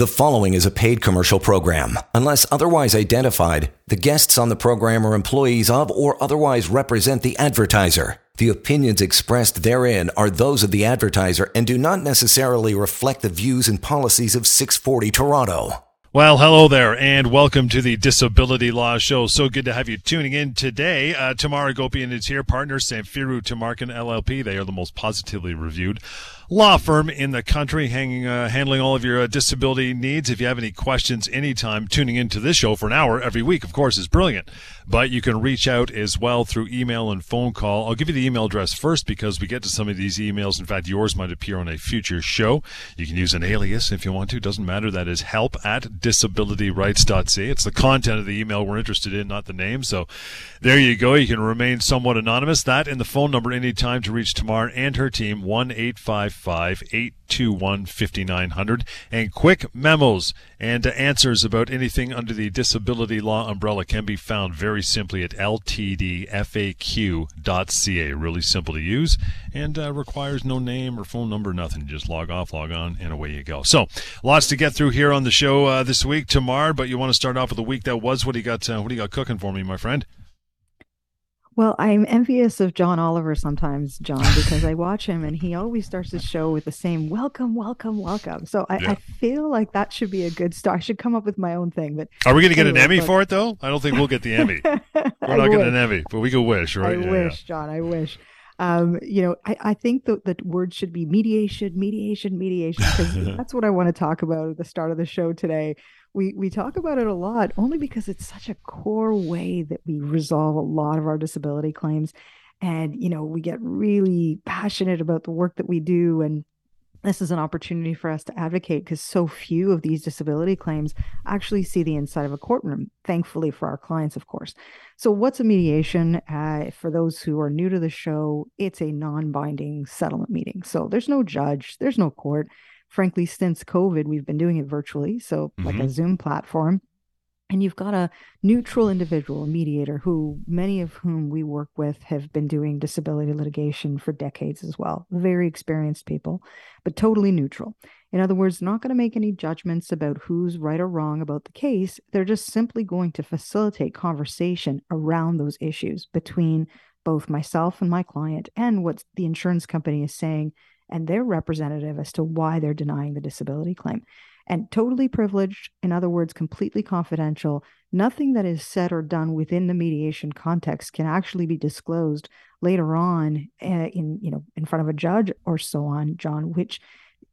The following is a paid commercial program. Unless otherwise identified, the guests on the program are employees of or otherwise represent the advertiser. The opinions expressed therein are those of the advertiser and do not necessarily reflect the views and policies of 640 Toronto. Well, hello there, and welcome to the Disability Law Show. So good to have you tuning in today. Uh, Tamara Gopian is here, partner Samfiru Tumarkin LLP. They are the most positively reviewed law firm in the country, hanging, uh, handling all of your uh, disability needs. If you have any questions anytime, tuning into this show for an hour every week, of course, is brilliant. But you can reach out as well through email and phone call. I'll give you the email address first because we get to some of these emails. In fact, yours might appear on a future show. You can use an alias if you want to. Doesn't matter. That is help at disabilityrights.ca. It's the content of the email we're interested in, not the name. So there you go. You can remain somewhat anonymous. That and the phone number anytime to reach Tamar and her team, 1 821 5900. And quick memos and answers about anything under the disability law umbrella can be found very simply at ltdfaq.ca. Really simple to use and uh, requires no name or phone number, nothing. Just log off, log on, and away you go. So, lots to get through here on the show uh, this week, Tamar. But you want to start off with the week that was. What do you got? Uh, what do you got cooking for me, my friend? Well, I'm envious of John Oliver sometimes, John, because I watch him and he always starts his show with the same welcome, welcome, welcome. So I, yeah. I feel like that should be a good start. I should come up with my own thing. But are we going to get anyway, an Emmy but... for it though? I don't think we'll get the Emmy. We're not getting an Emmy, but we could wish, right? I yeah, wish, yeah. John. I wish. Um, you know, I, I think that the word should be mediation, mediation, mediation, because that's what I want to talk about at the start of the show today. We we talk about it a lot only because it's such a core way that we resolve a lot of our disability claims. And you know we get really passionate about the work that we do and this is an opportunity for us to advocate because so few of these disability claims actually see the inside of a courtroom thankfully for our clients of course so what's a mediation uh, for those who are new to the show it's a non-binding settlement meeting so there's no judge there's no court frankly, since COVID, we've been doing it virtually. So, mm-hmm. like a mm-hmm. Zoom platform. And you've got a neutral individual, a mediator, who many of whom we work with have been doing disability litigation for decades as well. Very experienced people, but totally neutral. In other words, not going to make any judgments about who's right or wrong about the case. They're just simply going to facilitate conversation around those issues between both myself and my client and what the insurance company is saying and their representative as to why they're denying the disability claim. And totally privileged, in other words, completely confidential, nothing that is said or done within the mediation context can actually be disclosed later on uh, in, you know, in front of a judge or so on, John, which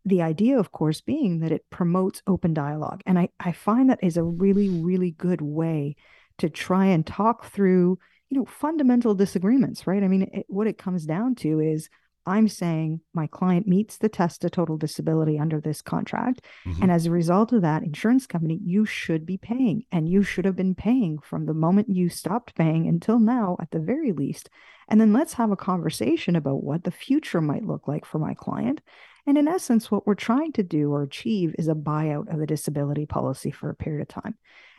the idea, of course, being that it promotes open dialogue. And I, I find that is a really, really good way to try and talk through, you know, fundamental disagreements, right? I mean, it, what it comes down to is I'm saying my client meets the test of total disability under this contract. Mm-hmm. And as a result of that, insurance company, you should be paying and you should have been paying from the moment you stopped paying until now, at the very least. And then let's have a conversation about what the future might look like for my client. And in essence, what we're trying to do or achieve is a buyout of the disability policy for a period of time.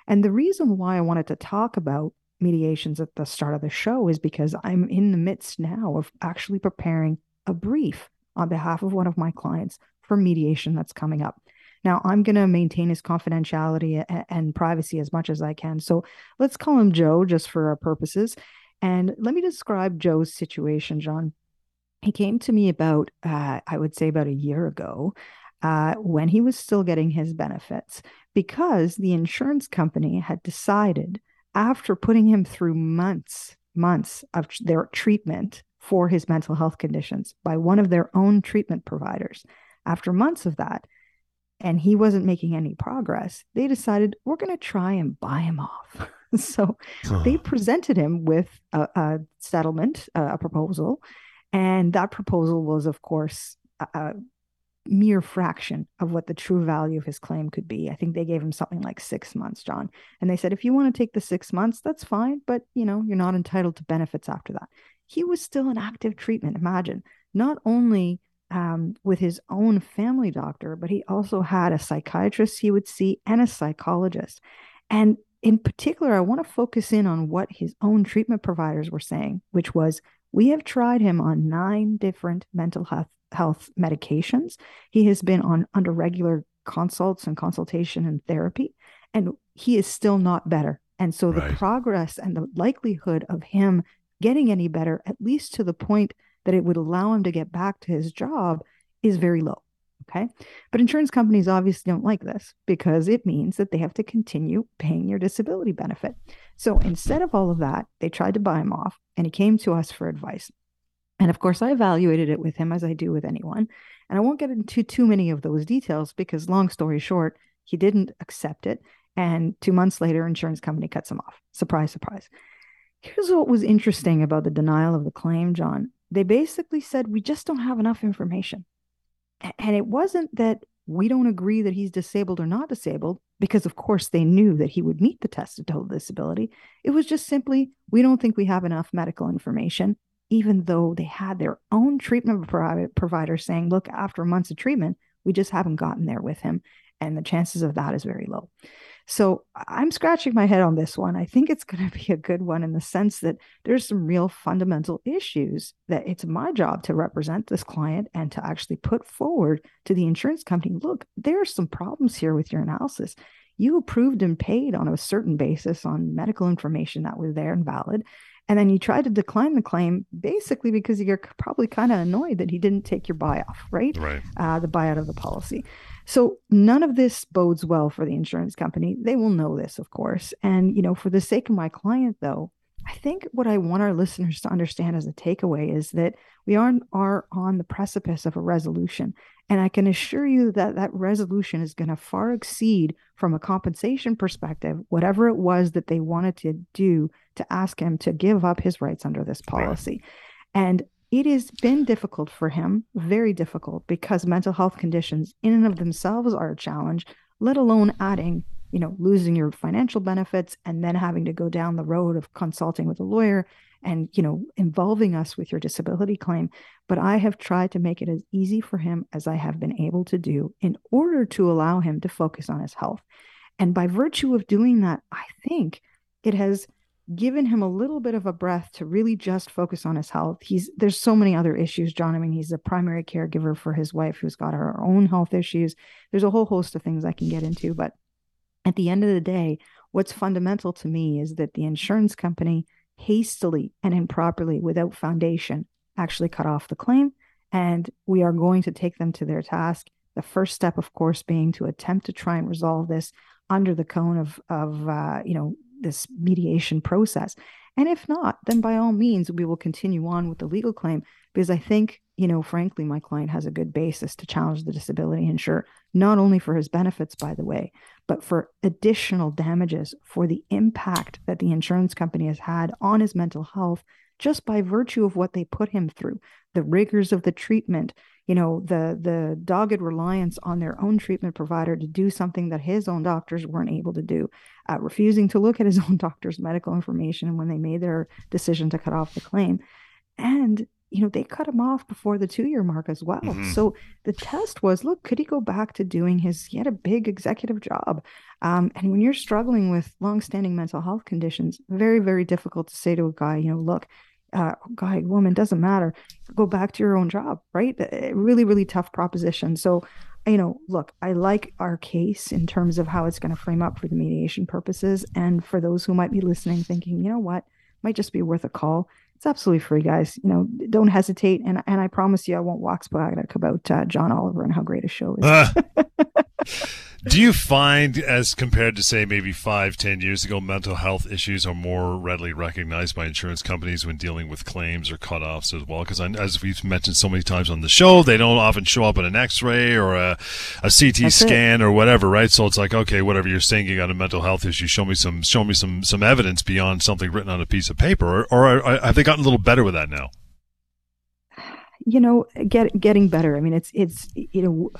And the reason why I wanted to talk about mediations at the start of the show is because I'm in the midst now of actually preparing a brief on behalf of one of my clients for mediation that's coming up. Now, I'm going to maintain his confidentiality and, privacy as much as I can. So let's call him Joe just for our purposes. And let me describe Joe's situation, John. He came to me about, uh, I would say, about a year ago uh, when he was still getting his benefits because the insurance company had decided, after putting him through months, months of their treatment for his mental health conditions by one of their own treatment providers. After months of that, and he wasn't making any progress, they decided we're going to try and buy him off. so they presented him with a, a settlement, a proposal, and that proposal was, of course, a, a mere fraction of what the true value of his claim could be. I think they gave him something like six months, John. And they said, if you want to take the six months, that's fine, but you know, you're not entitled to benefits after that he was still in active treatment. Imagine not only um, with his own family doctor, but he also had a psychiatrist he would see and a psychologist. And in particular, I want to focus in on what his own treatment providers were saying, which was we have tried him on nine different mental health health medications. He has been on under regular consults and consultation and therapy, and he is still not better. And so right. the progress and the likelihood of him getting any better, at least to the point that it would allow him to get back to his job, is very low. Okay. But insurance companies obviously don't like this because it means that they have to continue paying your disability benefit. So instead of all of that, they tried to buy him off and he came to us for advice. And of course, I evaluated it with him as I do with anyone. And I won't get into too many of those details because, long story short, he didn't accept it. And two months later, insurance company cuts him off. Surprise, surprise. Here's what was interesting about the denial of the claim, John. They basically said, we just don't have enough information. And it wasn't that we don't agree that he's disabled or not disabled, because of course they knew that he would meet the test of total disability. It was just simply, we don't think we have enough medical information, even though they had their own treatment provider saying, look, after months of treatment, we just haven't gotten there with him. And the chances of that is very low. So I'm scratching my head on this one. I think it's going to be a good one in the sense that there's some real fundamental issues that it's my job to represent this client and to actually put forward to the insurance company look, there are some problems here with your analysis. You approved and paid on a certain basis on medical information that was there and valid. And then you tried to decline the claim basically because you're probably kind of annoyed that he didn't take your buy off, right? Right. Uh, the buyout of the policy. So none of this bodes well for the insurance company. They will know this, of course. And, you know, for the sake of my client, though, I think what I want our listeners to understand as a takeaway is that we are, are on the precipice of a resolution. And I can assure you that that resolution is going to far exceed, from a compensation perspective, whatever it was that they wanted to do to ask him to give up his rights under this policy. Right. And it has been difficult for him, very difficult, because mental health conditions in and of themselves are a challenge, let alone adding, you know, losing your financial benefits and then having to go down the road of consulting with a lawyer and, you know, involving us with your disability claim. But I have tried to make it as easy for him as I have been able to do in order to allow him to focus on his health. And by virtue of doing that, I think it has given him a little bit of a breath to really just focus on his health. He's there's so many other issues, John. I mean, he's a primary caregiver for his wife who's got her own health issues. There's a whole host of things I can get into, but at the end of the day, what's fundamental to me is that the insurance company hastily and improperly without foundation actually cut off the claim and we are going to take them to their task. The first step, of course, being to attempt to try and resolve this under the cone of of uh, you know this mediation process. And if not, then by all means, we will continue on with the legal claim because I think, you know, frankly, my client has a good basis to challenge the disability insurer, not only for his benefits, by the way, but for additional damages for the impact that the insurance company has had on his mental health just by virtue of what they put him through, the rigors of the treatment, you know the the dogged reliance on their own treatment provider to do something that his own doctors weren't able to do uh, refusing to look at his own doctor's medical information when they made their decision to cut off the claim. And you know they cut him off before the two year mark as well mm-hmm. so the test was look could he go back to doing his he had a big executive job um, and when you're struggling with long-standing mental health conditions very very difficult to say to a guy you know look uh, guy, woman, doesn't matter. Go back to your own job, right? Really, really tough proposition. So, you know, look, I like our case in terms of how it's going to frame up for the mediation purposes. And for those who might be listening, thinking, you know what, might just be worth a call. It's absolutely free, guys. You know, don't hesitate. And and I promise you, I won't wax poetic about uh, John Oliver and how great a show is. Uh. Do you find, as compared to say maybe five, ten years ago, mental health issues are more readily recognized by insurance companies when dealing with claims or cutoffs as well? Because as we've mentioned so many times on the show, they don't often show up in an X-ray or a, a CT That's scan it. or whatever, right? So it's like, okay, whatever you're saying, you got a mental health issue. Show me some, show me some, some evidence beyond something written on a piece of paper. Or, or, or have they gotten a little better with that now? You know get getting better. I mean it's it's you know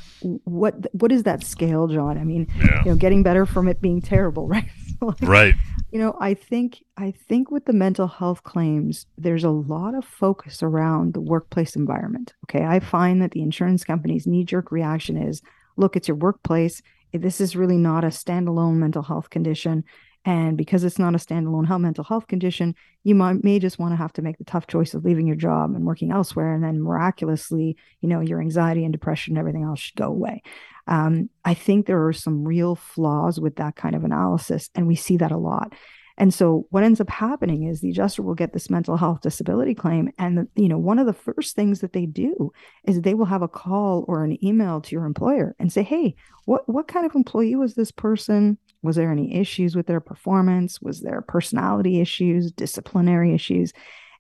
what what is that scale john? I mean yeah. you know getting better from it being terrible right? Like, right. you know i think i think with the mental health claims there's a lot of focus around the workplace environment okay? I find that the insurance company's knee jerk reaction is look it's your workplace. This is really not a standalone mental health condition And because it's not a standalone health, mental health condition, you might, may just want to have to make the tough choice of leaving your job and working elsewhere. And then miraculously, you know, your anxiety and depression and everything else should go away. Um, I think there are some real flaws with that kind of analysis. And we see that a lot. And so what ends up happening is the adjuster will get this mental health disability claim. And, you know, one of the first things that they do is they will have a call or an email to your employer and say, hey, what, what kind of employee was this person? Was there any issues with their performance? Was there personality issues, disciplinary issues?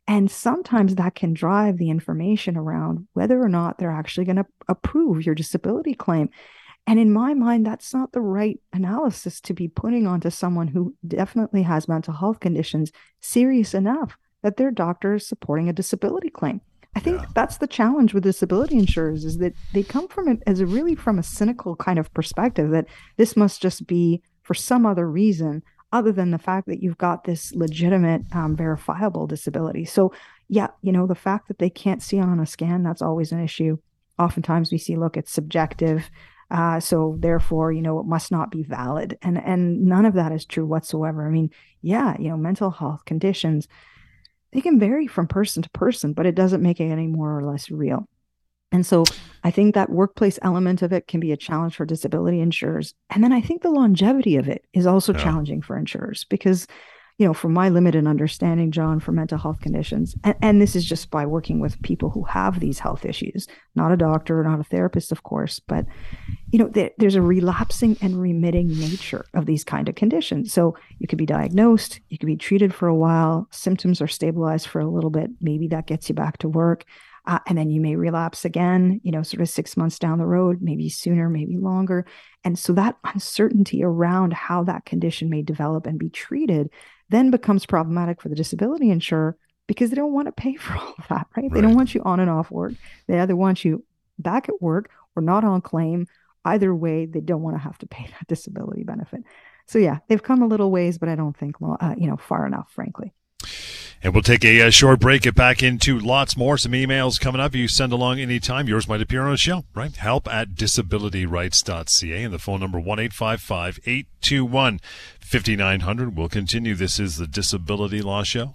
And sometimes that can drive the information around whether or not they're actually going to approve your disability claim. And in my mind, that's not the right analysis to be putting onto someone who definitely has mental health conditions serious enough that their doctor is supporting a disability claim. I think yeah. that's the challenge with disability insurers is that they come from it as a really from a cynical kind of perspective that this must just be for some other reason other than the fact that you've got this legitimate um, verifiable disability. So yeah, you know, the fact that they can't see on a scan, that's always an issue. Oftentimes we see, look, it's subjective. Uh, so therefore, you know, it must not be valid. And and none of that is true whatsoever. I mean, yeah, you know, mental health conditions, they can vary from person to person, but it doesn't make it any more or less real. And so I think that workplace element of it can be a challenge for disability insurers. And then I think the longevity of it is also yeah. challenging for insurers because you know, from my limited understanding, John, for mental health conditions, and, and, this is just by working with people who have these health issues, not a doctor, not a therapist, of course, but you know, there, there's a relapsing and remitting nature of these kind of conditions. So you could be diagnosed, you could be treated for a while, symptoms are stabilized for a little bit, maybe that gets you back to work. Uh, and then you may relapse again, you know, sort of six months down the road, maybe sooner, maybe longer. And so that uncertainty around how that condition may develop and be treated then becomes problematic for the disability insurer because they don't want to pay for all that, right? right? They don't want you on and off work. They either want you back at work or not on claim. Either way, they don't want to have to pay that disability benefit. So yeah, they've come a little ways, but I don't think uh, you know far enough, frankly. And we'll take a, a, short break, get back into lots more. Some emails coming up. You send along anytime. Yours might appear on the show, right? Help at disabilityrights.ca and the phone number 1 821 5900. We'll continue. This is the Disability Law Show.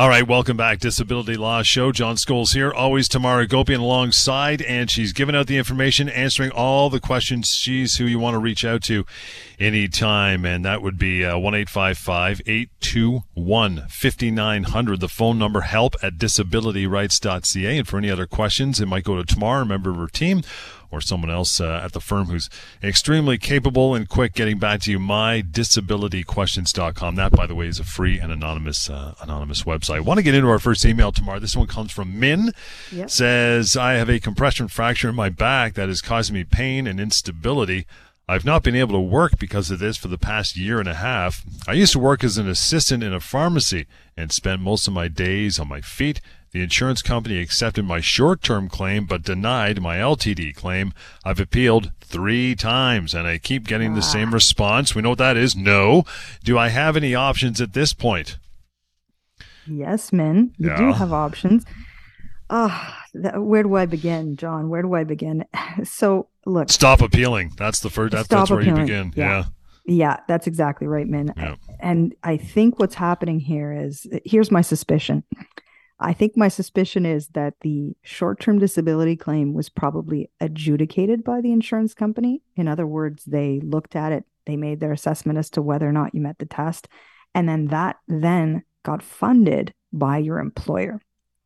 All right, welcome back. Disability Law Show. John Scholes here. Always Tamara Gopian alongside, and she's giving out the information, answering all the questions. She's who you want to reach out to anytime, and that would be uh, 1 821 5900. The phone number help at disabilityrights.ca. And for any other questions, it might go to Tamara, a member of her team or someone else uh, at the firm who's extremely capable and quick getting back to you. MyDisabilityQuestions.com. That, by the way, is a free and anonymous uh, anonymous website. I want to get into our first email tomorrow. This one comes from Min. Yep. Says I have a compression fracture in my back that is causing me pain and instability. I've not been able to work because of this for the past year and a half. I used to work as an assistant in a pharmacy and spent most of my days on my feet the insurance company accepted my short term claim but denied my LTD claim. I've appealed three times and I keep getting the same response. We know what that is. No. Do I have any options at this point? Yes, Min. You yeah. do have options. Ah, oh, where do I begin, John? Where do I begin? So, look. Stop appealing. That's the first. That, that's where appealing. you begin. Yeah. yeah. Yeah, that's exactly right, Min. Yeah. And I think what's happening here is here's my suspicion. I think my suspicion is that the short term disability claim was probably adjudicated by the insurance company. In other words, they looked at it, they made their assessment as to whether or not you met the test, and then that then got funded by your employer.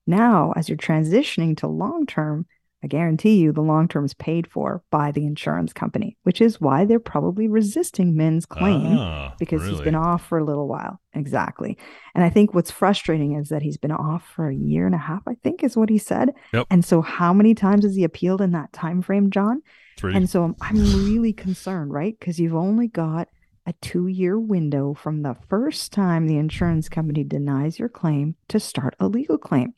Now, as you're transitioning to long term, I guarantee you the long term is paid for by the insurance company, which is why they're probably resisting Min's claim ah, because really? he's been off for a little while. Exactly. And I think what's frustrating is that he's been off for a year and a half, I think is what he said. Yep. And so how many times has he appealed in that time frame, John? Three. And so I'm really concerned, right? Because you've only got a two year window from the first time the insurance company denies your claim to start a legal claim.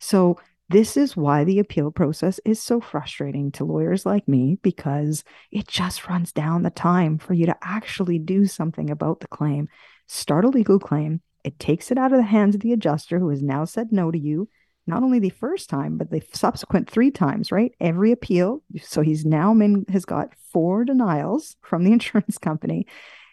So this is why the appeal process is so frustrating to lawyers like me because it just runs down the time for you to actually do something about the claim. Start a legal claim. It takes it out of the hands of the adjuster who has now said no to you, not only the first time, but the subsequent three times, right? Every appeal. So he's now been, has got four denials from the insurance company.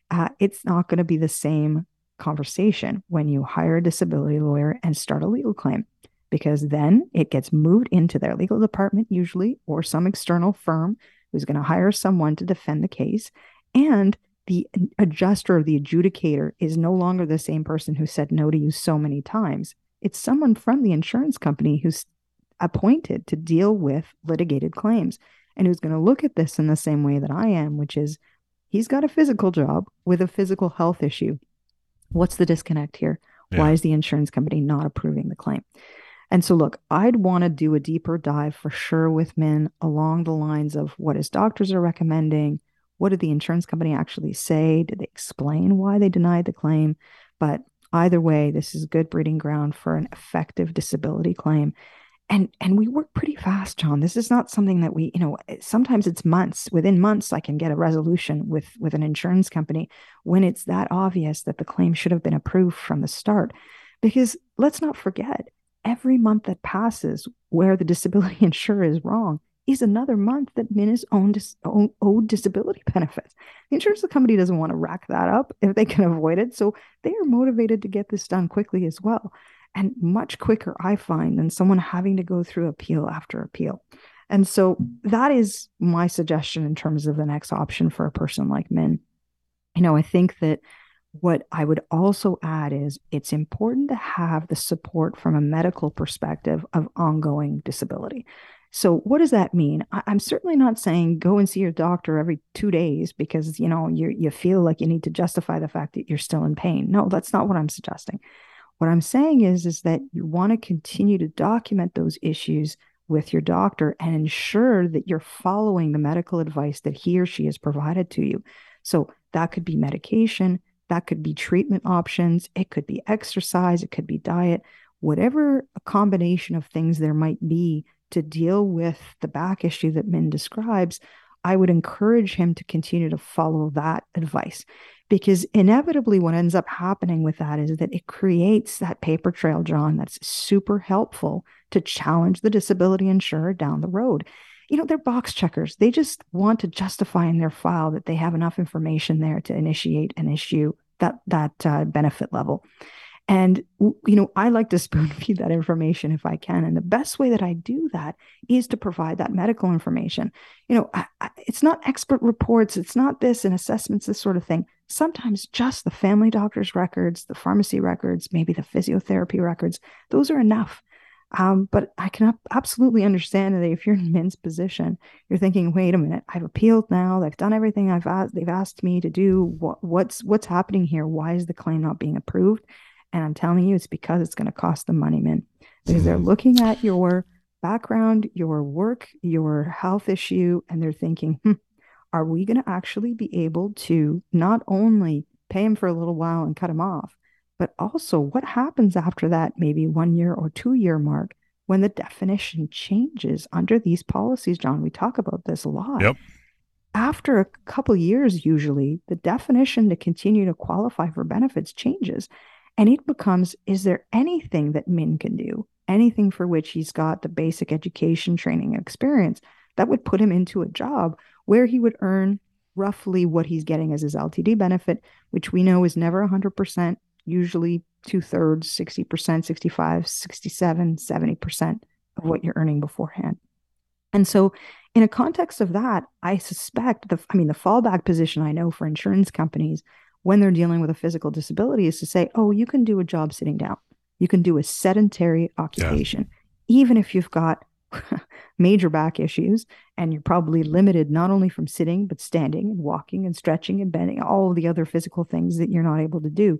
Uh, it's not going to be the same conversation when you hire a disability lawyer and start a legal claim because then it gets moved into their legal department, usually, or some external firm who's going to hire someone to defend the case. And the adjuster or the adjudicator is no longer the same person who said no to you so many times. It's someone from the insurance company who's appointed to deal with litigated claims and who's going to look at this in the same way that I am, which is he's got a physical job with a physical health issue. What's the disconnect here? Yeah. Why is the insurance company not approving the claim? And so, look, I'd want to do a deeper dive for sure with Min along the lines of what his doctors are recommending. What did the insurance company actually say? Did they explain why they denied the claim? But either way, this is good breeding ground for an effective disability claim. And and we work pretty fast, John. This is not something that we, you know, sometimes it's months. Within months, I can get a resolution with with an insurance company when it's that obvious that the claim should have been approved from the start. Because let's not forget, every month that passes where the disability insurer is wrong is another month that Min is owned, owed disability benefits. The insurance company doesn't want to rack that up if they can avoid it. So they are motivated to get this done quickly as well. And much quicker, I find, than someone having to go through appeal after appeal. And so that is my suggestion in terms of the next option for a person like Min. You know, I think that what I would also add is it's important to have the support from a medical perspective of ongoing disability. So, what does that mean? I, am certainly not saying go and see your doctor every two days because you know you you feel like you need to justify the fact that you're still in pain. No, that's not what I'm suggesting. What I'm saying is is that you want to continue to document those issues with your doctor and ensure that you're following the medical advice that he or she has provided to you. So that could be medication, that could be treatment options, it could be exercise, it could be diet, whatever a combination of things there might be to deal with the back issue that Min describes. I would encourage him to continue to follow that advice because inevitably what ends up happening with that is that it creates that paper trail john that's super helpful to challenge the disability insurer down the road you know, they're box checkers. They just want to justify in their file that they have enough information there to initiate an issue that that uh, benefit level. And you know, I like to spoon feed that information if I can. And the best way that I do that is to provide that medical information. You know, I, I, it's not expert reports, it's not this and assessments, this sort of thing. Sometimes just the family doctor's records, the pharmacy records, maybe the physiotherapy records, those are enough um, but I can absolutely understand that if you're in Min's position, you're thinking, wait a minute, I've appealed now. I've done everything I've asked, they've asked me to do. What, what's what's happening here? Why is the claim not being approved? And I'm telling you, it's because it's going to cost them money, Min, because they're mm-hmm. looking at your background, your work, your health issue, and they're thinking, hmm, are we going to actually be able to not only pay him for a little while and cut him off, but also what happens after that, maybe one year or two year mark, when the definition changes under these policies, John? We talk about this a lot. Yep. After a couple years, usually, the definition to continue to qualify for benefits changes. And it becomes is there anything that Min can do, anything for which he's got the basic education, training, experience that would put him into a job where he would earn roughly what he's getting as his LTD benefit, which we know is never 100% usually two thirds, 60%, 65, 67, 70% of what you're earning beforehand. And so, in a context of that, I suspect the, I mean, the fallback position I know for insurance companies when they're dealing with a physical disability is to say, oh, you can do a job sitting down. You can do a sedentary occupation, yeah. even if you've got major back issues and you're probably limited not only from sitting, but standing and walking and stretching and bending, all the other physical things that you're not able to do.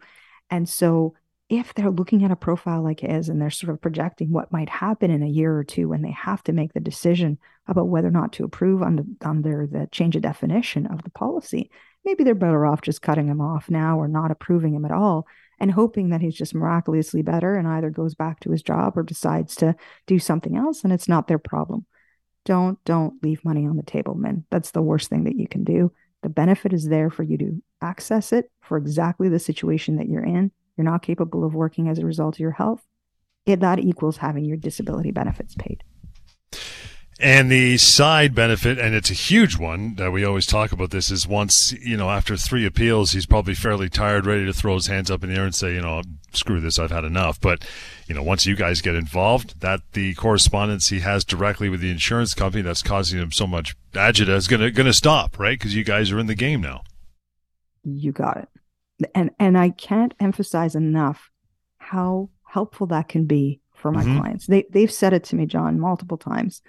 And so if they're looking at a profile like his and they're sort of projecting what might happen in a year or two when they have to make the decision about whether or not to approve under, under the change of definition of the policy, maybe they're better off just cutting him off now or not approving him at all and hoping that he's just miraculously better and either goes back to his job or decides to do something else and it's not their problem. Don't don't leave money on the table, Min. That's the worst thing that you can do. The benefit is there for you to access it for exactly the situation that you're in. You're not capable of working as a result of your health. It, that equals having your disability benefits paid. And the side benefit, and it's a huge one that we always talk about this, is once, you know, after three appeals, he's probably fairly tired, ready to throw his hands up in the air and say, you know, screw this, I've had enough. But, you know, once you guys get involved, that the correspondence he has directly with the insurance company that's causing him so much agita is going to, going to stop, right? Because you guys are in the game now. You got it. And, and I can't emphasize enough how helpful that can be for my mm-hmm. clients. They, they've said it to me, John, multiple times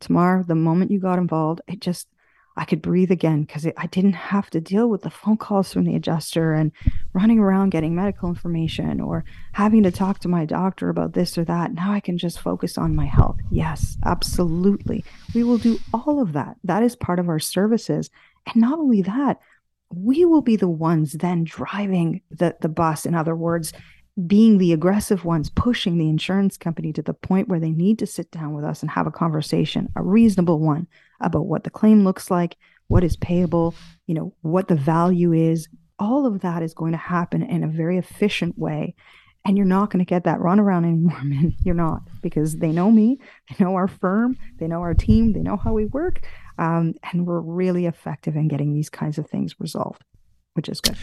Tamar, the moment you got involved, it just, I could breathe again because I didn't have to deal with the phone calls from the adjuster and running around getting medical information or having to talk to my doctor about this or that. Now I can just focus on my health. Yes, absolutely. We will do all of that. That is part of our services. And not only that, we will be the ones then driving the, the bus. In other words, being the aggressive ones pushing the insurance company to the point where they need to sit down with us and have a conversation, a reasonable one about what the claim looks like, what is payable, you know, what the value is. All of that is going to happen in a very efficient way. And you're not going to get that runaround anymore, man. You're not because they know me, they know our firm, they know our team, they know how we work. Um, and we're really effective in getting these kinds of things resolved, which is good.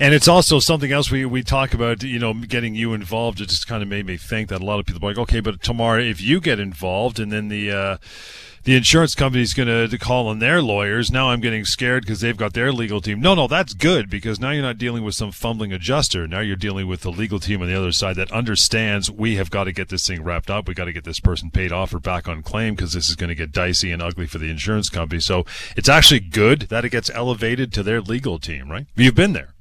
And it's also something else we, we talk about, you know, getting you involved. It just kind of made me think that a lot of people are like, okay, but tomorrow if you get involved and then the, uh, the insurance company's going to call on their lawyers. Now I'm getting scared because they've got their legal team. No, no, that's good because now you're not dealing with some fumbling adjuster. Now you're dealing with the legal team on the other side that understands we have got to get this thing wrapped up. We got to get this person paid off or back on claim because this is going to get dicey and ugly for the insurance company. So it's actually good that it gets elevated to their legal team, right? You've been there.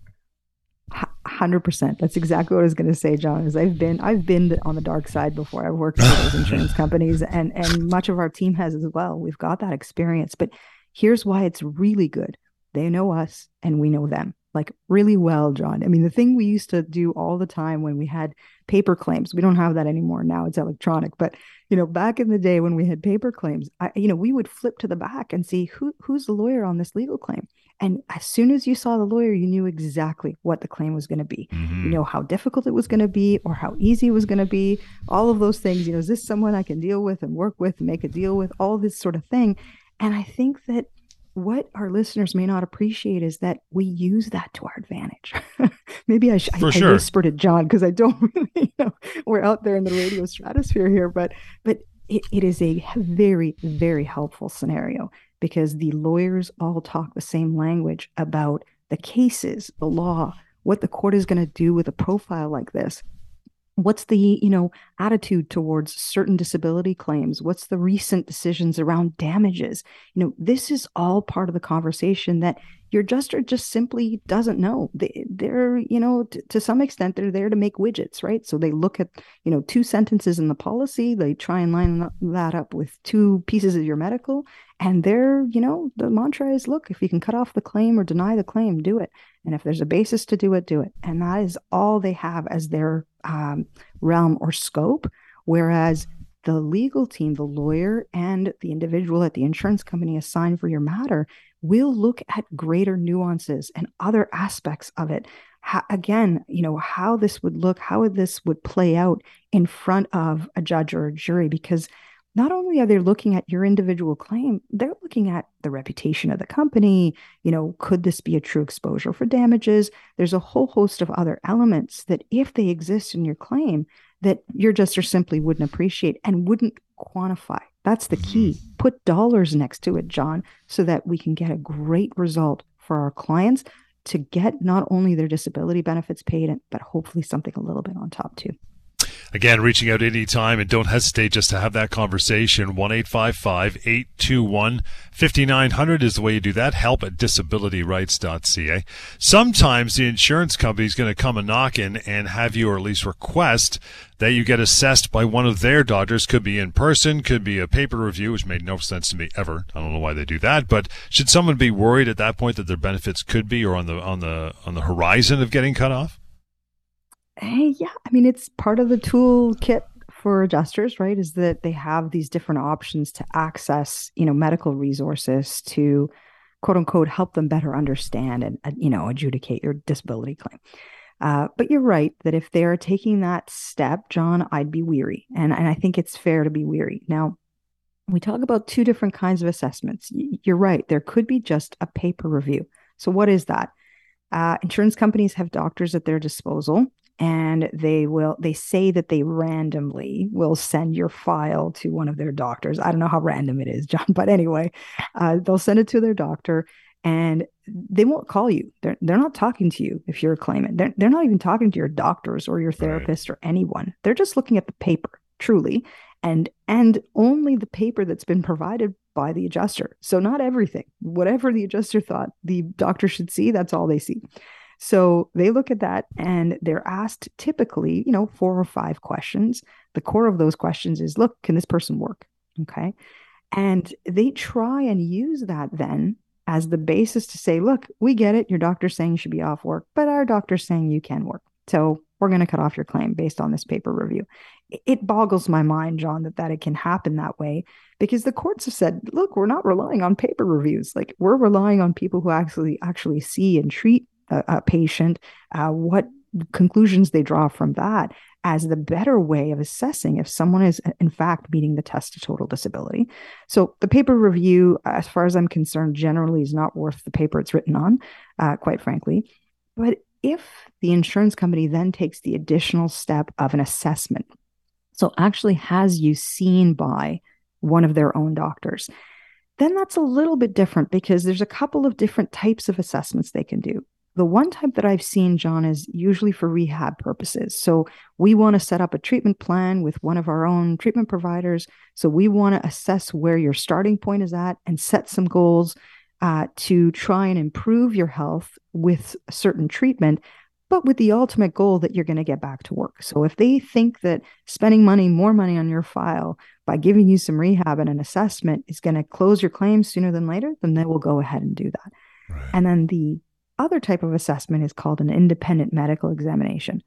Hundred percent. That's exactly what I was going to say, John. Is I've been I've been on the dark side before. I've worked for those insurance companies, and and much of our team has as well. We've got that experience. But here's why it's really good. They know us, and we know them like really well, John. I mean, the thing we used to do all the time when we had paper claims, we don't have that anymore. Now it's electronic. But you know, back in the day when we had paper claims, I, you know, we would flip to the back and see who who's the lawyer on this legal claim. And as soon as you saw the lawyer, you knew exactly what the claim was going to be. Mm-hmm. You know how difficult it was going to be or how easy it was going to be. All of those things. You know, is this someone I can deal with and work with and make a deal with? All this sort of thing. And I think that what our listeners may not appreciate is that we use that to our advantage. Maybe I, sh- I, sure. I whispered it, John, because I don't really you know we're out there in the radio stratosphere here, but but it, it is a very very helpful scenario because the lawyers all talk the same language about the cases, the law, what the court is going to do with a profile like this what's the you know attitude towards certain disability claims what's the recent decisions around damages you know this is all part of the conversation that your adjuster just simply doesn't know. They, they're, you know, to some extent, they're there to make widgets, right? So they look at, you know, two sentences in the policy, they try and line that up with two pieces of your medical, and they're, you know, the mantra is, look, if you can cut off the claim or deny the claim, do it. And if there's a basis to do it, do it. And that is all they have as their um, realm or scope. Whereas the legal team, the lawyer, and the individual at the insurance company assigned for your matter we'll look at greater nuances and other aspects of it. How, again, you know, how this would look, how this would play out in front of a judge or a jury, because not only are they looking at your individual claim, they're looking at the reputation of the company. You know, could this be a true exposure for damages? There's a whole host of other elements that, if they exist in your claim, that your adjuster simply wouldn't appreciate and wouldn't quantify. That's the key. Mm-hmm. Put dollars next to it, John, so that we can get a great result for our clients to get not only their disability benefits paid, but hopefully something a little bit on top too. Again, reaching out anytime and don't hesitate just to have that conversation. 1 821 5900 is the way you do that. Help at disabilityrights.ca. Sometimes the insurance company is going to come a knocking and have you, or at least request that you get assessed by one of their doctors. Could be in person, could be a paper review, which made no sense to me ever. I don't know why they do that, but should someone be worried at that point that their benefits could be or on the on the on the horizon of getting cut off? Hey, yeah, I mean it's part of the toolkit for adjusters, right? Is that they have these different options to access, you know, medical resources to quote unquote help them better understand and, you know adjudicate your disability claim. Uh, but you're right that if they're taking that step, John, I'd be weary, and and I think it's fair to be weary. Now, we talk about two different kinds of assessments. You're right. There could be just a paper review. So what is that? Uh, insurance companies have doctors at their disposal and they will they say that they randomly will send your file to one of their doctors. I don't know how random it is john but anyway uh, they'll send it to their doctor and they won't call you. They're, they're not talking to you if you're a claimant. They're, they're not even talking to your doctors or your therapist right. or anyone. They're just looking at the paper truly and and only the paper that's been provided by the adjuster. So not everything. Whatever the adjuster thought the doctor should see that's all they see so they look at that and they're asked typically, you know, four or five questions. The core of those questions is look, can this person work? Okay. And they try and use that then as the basis to say, look, we get it. Your doctor's saying you should be off work, but our doctor's saying you can work. So we're going to cut off your claim based on this paper review. It boggles my mind, John, that that it can happen that way because the courts have said, look, we're not relying on paper reviews. Like we're relying on people who actually actually see and treat a, a patient, uh, what conclusions they draw from that as the better way of assessing if someone is in fact meeting the test of total disability. So the paper review, as far as I'm concerned, generally is not worth the paper it's written on, uh, quite frankly. But if the insurance company then takes the additional step of an assessment, so actually has you seen by one of their own doctors, then that's a little bit different because there's a couple of different types of assessments they can do. The one type that I've seen, John, is usually for rehab purposes. So we want to set up a treatment plan with one of our own treatment providers. So we want to assess where your starting point is at and set some goals uh, to try and improve your health with certain treatment, but with the ultimate goal that you're going to get back to work. So if they think that spending money, more money on your file by giving you some rehab and an assessment is going to close your claim sooner than later, then they will go ahead and do that. Right. And then the other type of assessment is called an independent medical examination.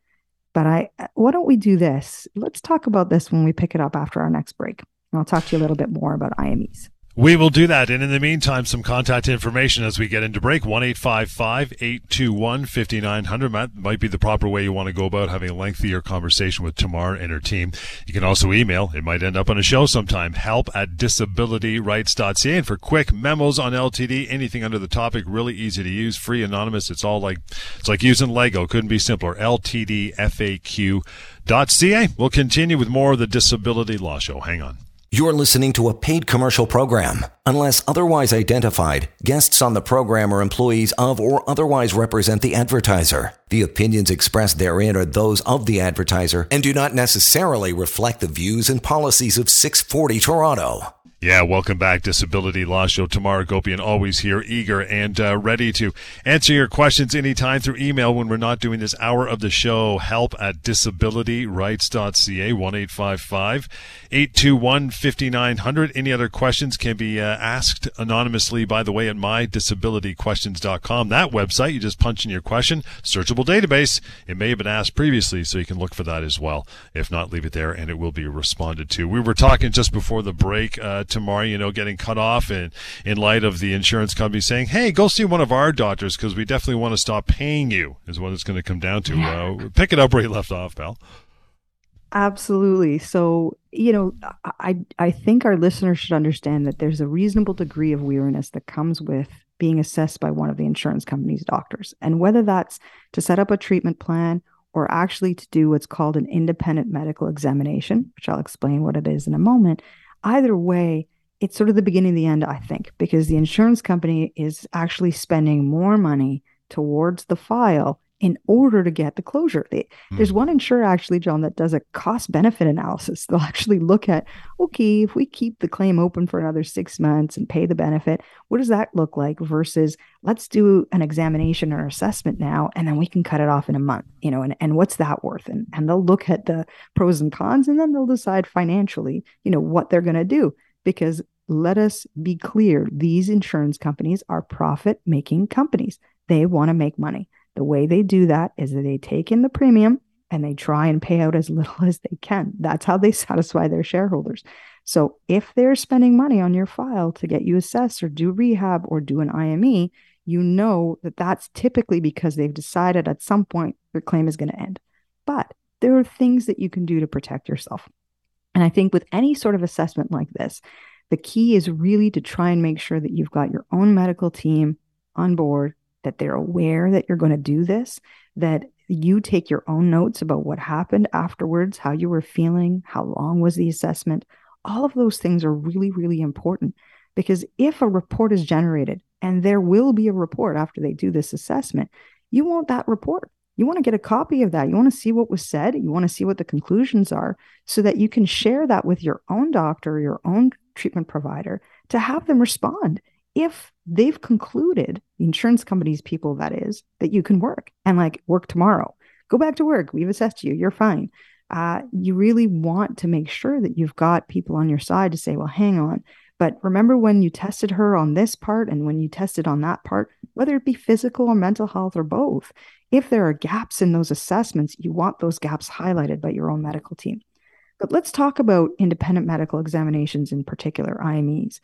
But I, why don't we do this? Let's talk about this when we pick it up after our next break. And I'll talk to you a little bit more about IMEs. We will do that. And in the meantime, some contact information as we get into break. 1 821 5900. That might be the proper way you want to go about having a lengthier conversation with Tamar and her team. You can also email. It might end up on a show sometime. Help at disabilityrights.ca. And for quick memos on LTD, anything under the topic, really easy to use, free, anonymous. It's all like, it's like using Lego. Couldn't be simpler. LTDFAQ.ca. We'll continue with more of the Disability Law Show. Hang on. You're listening to a paid commercial program. Unless otherwise identified, guests on the program are employees of or otherwise represent the advertiser. The opinions expressed therein are those of the advertiser and do not necessarily reflect the views and policies of 640 Toronto. Yeah, welcome back, Disability Law Show. Tamara Gopian, always here, eager and uh, ready to answer your questions anytime through email when we're not doing this hour of the show. Help at disabilityrights.ca, 1 821 5900. Any other questions can be uh, asked anonymously, by the way, at mydisabilityquestions.com. That website, you just punch in your question, searchable database. It may have been asked previously, so you can look for that as well. If not, leave it there and it will be responded to. We were talking just before the break. Uh, tomorrow, you know, getting cut off and in light of the insurance company saying, hey, go see one of our doctors because we definitely want to stop paying you is what it's going to come down to. Uh, pick it up where you left off, pal. Absolutely. So, you know, I I think our listeners should understand that there's a reasonable degree of weariness that comes with being assessed by one of the insurance company's doctors. And whether that's to set up a treatment plan or actually to do what's called an independent medical examination, which I'll explain what it is in a moment, either way, it's sort of the beginning of the end, I think, because the insurance company is actually spending more money towards the file in order to get the closure. They, mm. There's one insurer actually, John, that does a cost benefit analysis. They'll actually look at, okay, if we keep the claim open for another six months and pay the benefit, what does that look like versus let's do an examination or assessment now, and then we can cut it off in a month, you know, and, and what's that worth? And, and they'll look at the pros and cons, and then they'll decide financially, you know, what they're going to do. Because let us be clear, these insurance companies are profit making companies. They want to make money. The way they do that is that they take in the premium and they try and pay out as little as they can. That's how they satisfy their shareholders. So if they're spending money on your file to get you assessed or do rehab or do an IME, you know that that's typically because they've decided at some point their claim is going to end. But there are things that you can do to protect yourself. And I think with any sort of assessment like this, the key is really to try and make sure that you've got your own medical team on board, that they're aware that you're going to do this, that you take your own notes about what happened afterwards, how you were feeling, how long was the assessment. All of those things are really, really important because if a report is generated, and there will be a report after they do this assessment, you want that report. You want to get a copy of that. You want to see what was said. You want to see what the conclusions are so that you can share that with your own doctor, your own treatment provider to have them respond if they've concluded the insurance company's people that is that you can work and like work tomorrow. Go back to work. We've assessed you. You're fine. Uh, you really want to make sure that you've got people on your side to say well hang on. But remember when you tested her on this part and when you tested on that part whether it be physical or mental health or both if there are gaps in those assessments you want those gaps highlighted by your own medical team. But let's talk about independent medical examinations in particular IMEs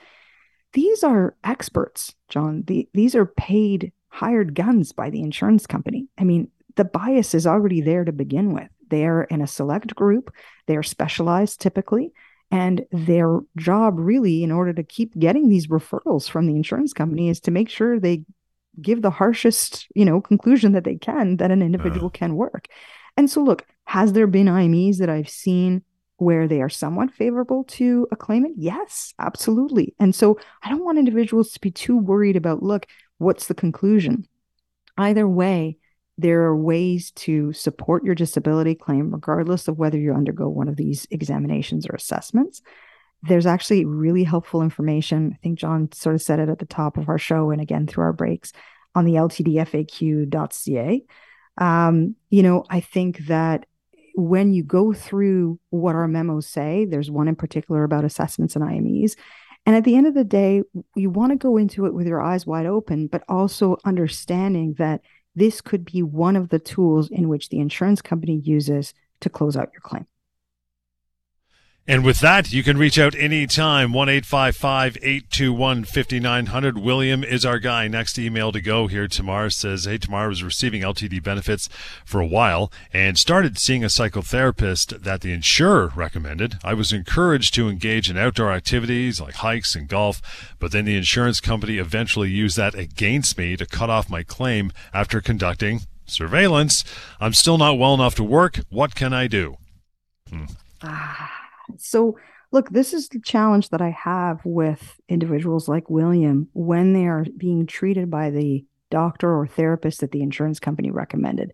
these are experts, John. The, these are paid, hired guns by the insurance company. I mean, the bias is already there to begin with. They are in a select group, they are specialized typically. And their job, really, in order to keep getting these referrals from the insurance company, is to make sure they give the harshest, you know, conclusion that they can that an individual uh. can work. And so, look, has there been IMEs that I've seen where they are somewhat favorable to a claimant? Yes, absolutely. And so I don't want individuals to be too worried about, look, what's the conclusion? Either way, there are ways to support your disability claim, regardless of whether you undergo one of these examinations or assessments. There's actually really helpful information. I think John sort of said it at the top of our show and again through our breaks on the ltdfaq.ca. Um, you know, I think that when you go through what our memos say, there's one in particular about assessments and IMEs. And at the end of the day, you want to go into it with your eyes wide open, but also understanding that this could be one of the tools in which the insurance company uses to close out your claim. And with that, you can reach out anytime, 1 821 5900. William is our guy. Next email to go here. Tamar says, Hey, Tamar was receiving LTD benefits for a while and started seeing a psychotherapist that the insurer recommended. I was encouraged to engage in outdoor activities like hikes and golf, but then the insurance company eventually used that against me to cut off my claim after conducting surveillance. I'm still not well enough to work. What can I do? Hmm. So, look, this is the challenge that I have with individuals like William when they are being treated by the doctor or therapist that the insurance company recommended.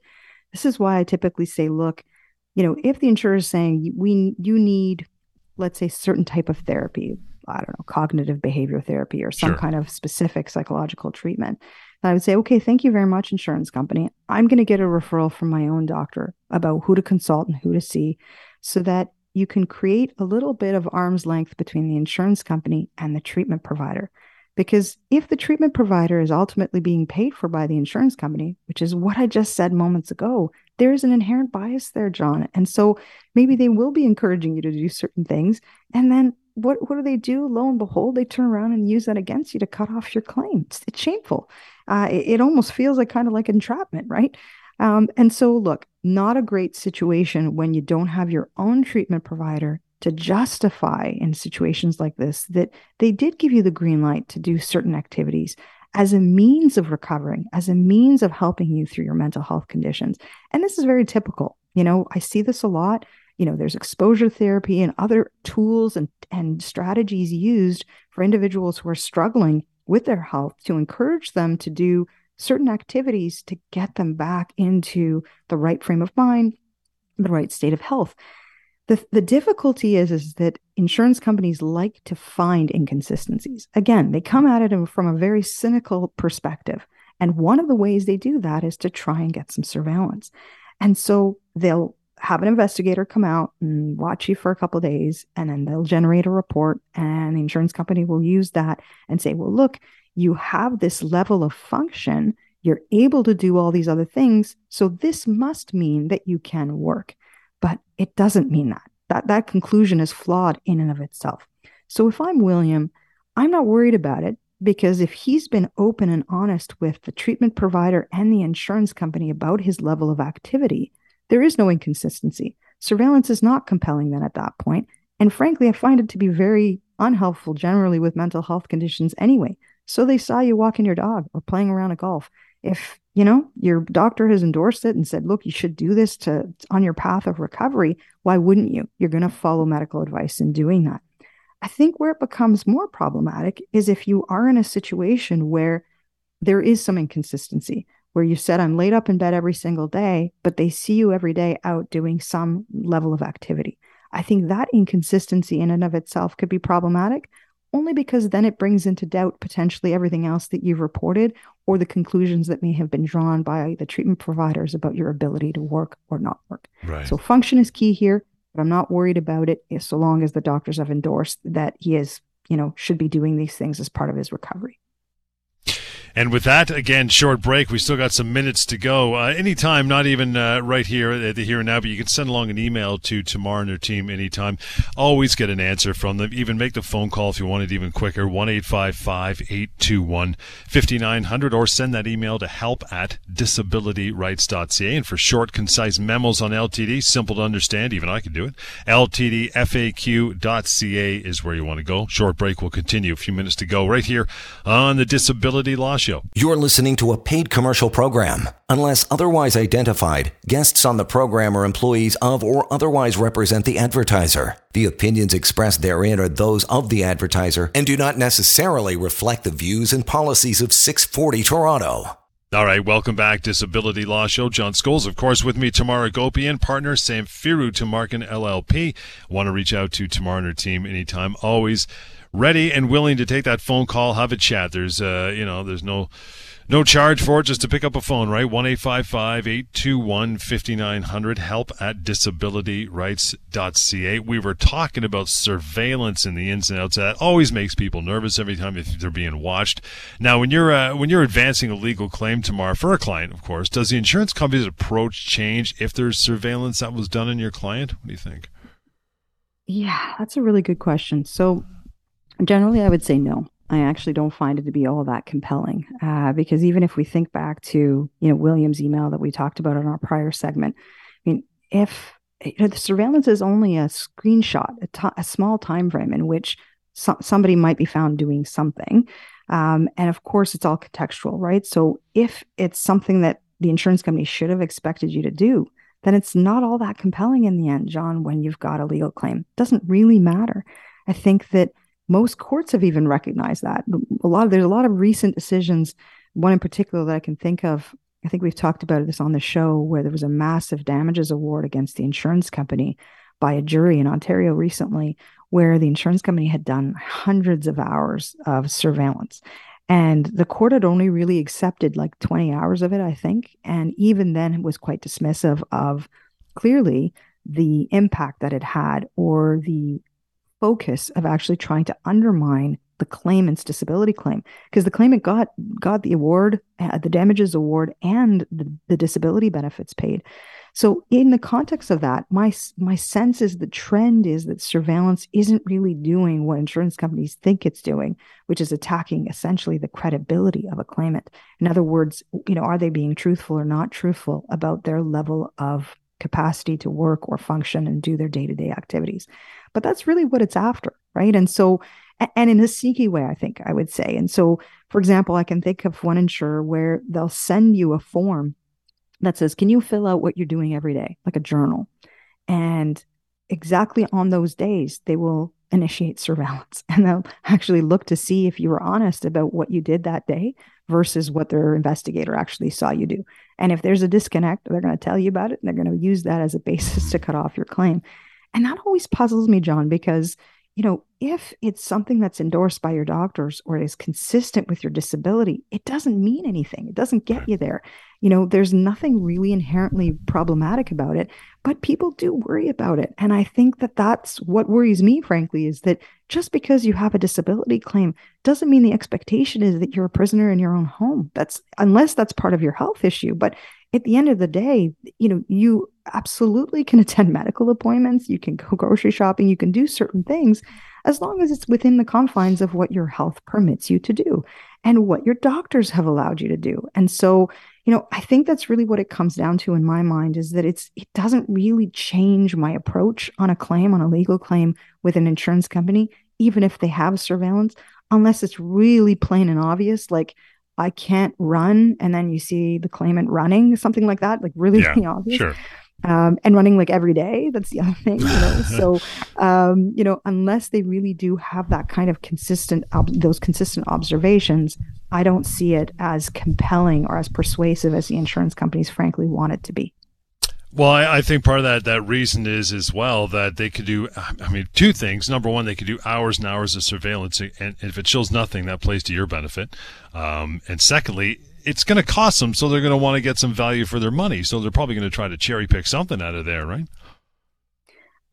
This is why I typically say, look, you know, if the insurer is saying we you need, let's say, certain type of therapy, I don't know, cognitive behavior therapy or some sure. kind of specific psychological treatment, I would say, okay, thank you very much, insurance company. I'm going to get a referral from my own doctor about who to consult and who to see so that you can create a little bit of arm's length between the insurance company and the treatment provider. Because if the treatment provider is ultimately being paid for by the insurance company, which is what I just said moments ago, there is an inherent bias there, John. And so maybe they will be encouraging you to do certain things. And then what, what do they do? Lo and behold, they turn around and use that against you to cut off your claim. It's, it's shameful. Uh, it, it almost feels like kind of like entrapment, right? Um, and so, look, not a great situation when you don't have your own treatment provider to justify in situations like this that they did give you the green light to do certain activities as a means of recovering, as a means of helping you through your mental health conditions. And this is very typical. You know, I see this a lot. You know, there's exposure therapy and other tools and, and strategies used for individuals who are struggling with their health to encourage them to do certain activities to get them back into the right frame of mind, the right state of health. The, the difficulty is, is that insurance companies like to find inconsistencies. Again, they come at it from a very cynical perspective. And one of the ways they do that is to try and get some surveillance. And so they'll have an investigator come out and watch you for a couple days, and then they'll generate a report. And the insurance company will use that and say, well, look, you have this level of function. You're able to do all these other things. So this must mean that you can work. But it doesn't mean that. That, that conclusion is flawed in and of itself. So if I'm William, I'm not worried about it because if he's been open and honest with the treatment provider and the insurance company about his level of activity, there is no inconsistency. Surveillance is not compelling then at that point. And frankly, I find it to be very unhelpful generally with mental health conditions anyway. So they saw you walking your dog or playing around a golf. If, you know, your doctor has endorsed it and said, look, you should do this to on your path of recovery, why wouldn't you? You're going to follow medical advice in doing that. I think where it becomes more problematic is if you are in a situation where there is some inconsistency, where you said, I'm laid up in bed every single day, but they see you every day out doing some level of activity. I think that inconsistency in and of itself could be problematic only because then it brings into doubt potentially everything else that you've reported or the conclusions that may have been drawn by the treatment providers about your ability to work or not work. Right. So function is key here, but I'm not worried about it so long as the doctors have endorsed that he is, you know, should be doing these things as part of his recovery. And with that, again, short break. We still got some minutes to go. Uh, anytime, not even uh, right here at the here and now, but you can send along an email to Tamar and her team anytime. Always get an answer from them. Even make the phone call if you want it even quicker. 1 821 5900 or send that email to help at disabilityrights.ca. And for short, concise memos on LTD, simple to understand, even I can do it. LTDFAQ.ca is where you want to go. Short break will continue. A few minutes to go right here on the Disability Law Show. You're listening to a paid commercial program. Unless otherwise identified, guests on the program are employees of or otherwise represent the advertiser. The opinions expressed therein are those of the advertiser and do not necessarily reflect the views and policies of 640 Toronto. All right, welcome back, Disability Law Show. John Scholes, of course, with me, Tamara Gopian, partner, Samfiru Tumarkin LLP. Want to reach out to Tamara and her team anytime, always ready and willing to take that phone call, have a chat. There's, uh, you know, there's no no charge for it, just to pick up a phone, right? 1 821 5900, help at disabilityrights.ca. We were talking about surveillance and the ins and outs. That always makes people nervous every time if they're being watched. Now, when you're, uh, when you're advancing a legal claim tomorrow for a client, of course, does the insurance company's approach change if there's surveillance that was done on your client? What do you think? Yeah, that's a really good question. So, Generally, I would say no. I actually don't find it to be all that compelling uh, because even if we think back to you know William's email that we talked about in our prior segment, I mean, if you know, the surveillance is only a screenshot, a, t- a small time frame in which so- somebody might be found doing something, um, and of course it's all contextual, right? So if it's something that the insurance company should have expected you to do, then it's not all that compelling in the end, John. When you've got a legal claim, it doesn't really matter. I think that most courts have even recognized that. A lot of there's a lot of recent decisions. One in particular that I can think of. I think we've talked about this on the show where there was a massive damages award against the insurance company by a jury in Ontario recently, where the insurance company had done hundreds of hours of surveillance. And the court had only really accepted like 20 hours of it, I think. And even then, it was quite dismissive of clearly the impact that it had or the focus of actually trying to undermine the claimant's disability claim. Because the claimant got got the award uh, the damages award and the, the disability benefits paid. So in the context of that my my sense is the trend is that surveillance isn't really doing what insurance companies think it's doing which is attacking essentially the credibility of a claimant. In other words you know are they being truthful or not truthful about their level of capacity to work or function and do their day-to-day activities but that's really what it's after right? And so and in a sneaky way i think i would say. And so for example i can think of one insurer where they'll send you a form that says can you fill out what you're doing every day? Like a journal. And exactly on those days they will initiate surveillance and they'll actually look to see if you were honest about what you did that day versus what their investigator actually saw you do. And if there's a disconnect they're going to tell you about it and they're going to use that as a basis to cut off your claim and that always puzzles me, John, because, you know, if it's something that's endorsed by your doctors or is consistent with your disability, it doesn't mean anything. It doesn't get you there. You know, there's nothing really inherently problematic about it, but people do worry about it. And I think that that's what worries me, frankly, is that just because you have a disability claim doesn't mean the expectation is that you're a prisoner in your own home. That's unless that's part of your health issue. But at the end of the day, you know, you absolutely can attend medical appointments, you can go grocery shopping, you can do certain things as long as it's within the confines of what your health permits you to do and what your doctors have allowed you to do. And so, you know, I think that's really what it comes down to in my mind is that it's it doesn't really change my approach on a claim, on a legal claim with an insurance company, even if they have surveillance, unless it's really plain and obvious, like I can't run, and then you see the claimant running, something like that, like really, yeah, really obvious. Sure. Um, and running like every day. That's the other thing, you know. so, um, you know, unless they really do have that kind of consistent, ob- those consistent observations, I don't see it as compelling or as persuasive as the insurance companies, frankly, want it to be. Well, I, I, think part of that that reason is as well that they could do. I mean, two things. Number one, they could do hours and hours of surveillance, and if it shows nothing, that plays to your benefit. Um, and secondly, it's going to cost them, so they're going to want to get some value for their money. So they're probably going to try to cherry pick something out of there, right?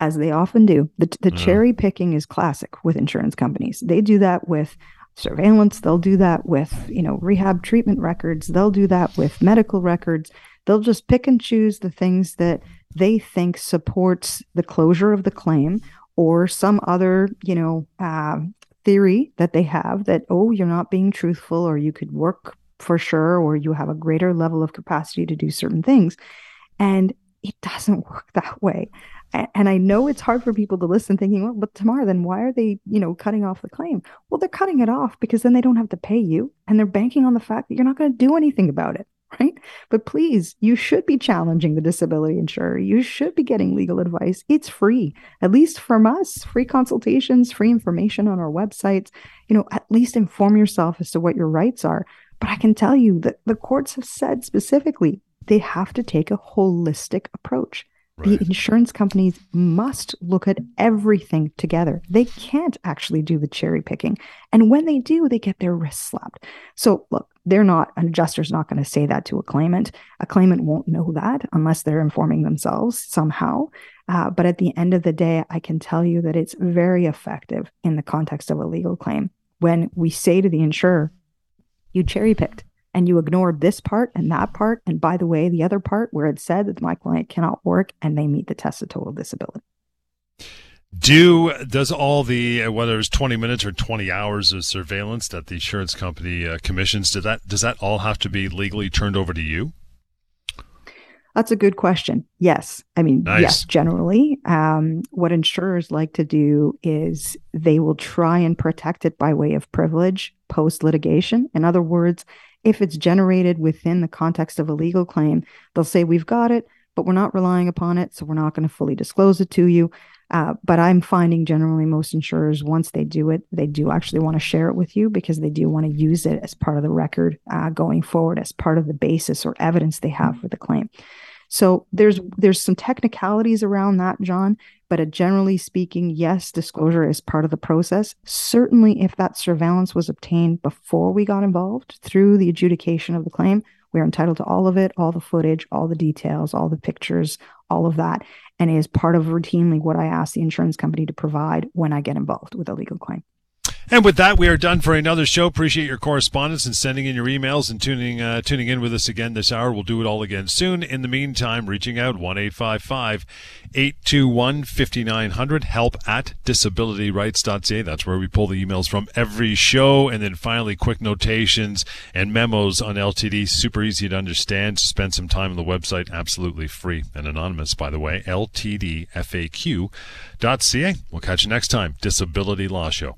As they often do. The, the yeah. cherry picking is classic with insurance companies. They do that with surveillance. They'll do that with you know rehab treatment records. They'll do that with medical records They'll just pick and choose the things that they think supports the closure of the claim or some other, you know, uh, theory that they have that, oh, you're not being truthful or you could work for sure or you have a greater level of capacity to do certain things. And it doesn't work that way. And I know it's hard for people to listen thinking, well, but Tamar, then why are they, you know, cutting off the claim? Well, they're cutting it off because then they don't have to pay you and they're banking on the fact that you're not going to do anything about it right? But please, you should be challenging the disability insurer. You should be getting legal advice. It's free, at least from us, free consultations, free information on our websites. You know, at least inform yourself as to what your rights are. But I can tell you that the courts have said specifically they have to take a holistic approach. Right. The insurance companies must look at everything together. They can't actually do the cherry picking. And when they do, they get their wrists slapped. So, look, they're not, an adjuster's not going to say that to a claimant. A claimant won't know that unless they're informing themselves somehow. Uh, but at the end of the day, I can tell you that it's very effective in the context of a legal claim when we say to the insurer, you cherry picked and you ignored this part and that part. And by the way, the other part where it said that my client cannot work and they meet the test of total disability. Do does all the uh, whether it's twenty minutes or twenty hours of surveillance that the insurance company uh, commissions does that does that all have to be legally turned over to you? That's a good question. Yes, I mean nice. yes. Generally, um, what insurers like to do is they will try and protect it by way of privilege post litigation. In other words, if it's generated within the context of a legal claim, they'll say, We've got it, but we're not relying upon it. So we're not going to fully disclose it to you. Uh, but I'm finding generally most insurers, once they do it, they do actually want to share it with you because they do want to use it as part of the record uh, going forward, as part of the basis or evidence they have for the claim. So there's there's some technicalities around that, John. But generally speaking, yes, disclosure is part of the process. Certainly, if that surveillance was obtained before we got involved through the adjudication of the claim, we're entitled to all of it, all the footage, all the details, all the pictures, all of that, and is part of routinely what I ask the insurance company to provide when I get involved with a legal claim. And with that, we are done for another show. Appreciate your correspondence and sending in your emails and tuning uh, tuning in with us again this hour. We'll do it all again soon. In the meantime, reaching out one eight five five eight two one fifty nine hundred help at disabilityrights.ca. That's where we pull the emails from every show. And then finally, quick notations and memos on LTD. Super easy to understand. Spend some time on the website. Absolutely free and anonymous, by the way. LTDFAQ.ca. We'll catch you next time. Disability Law Show.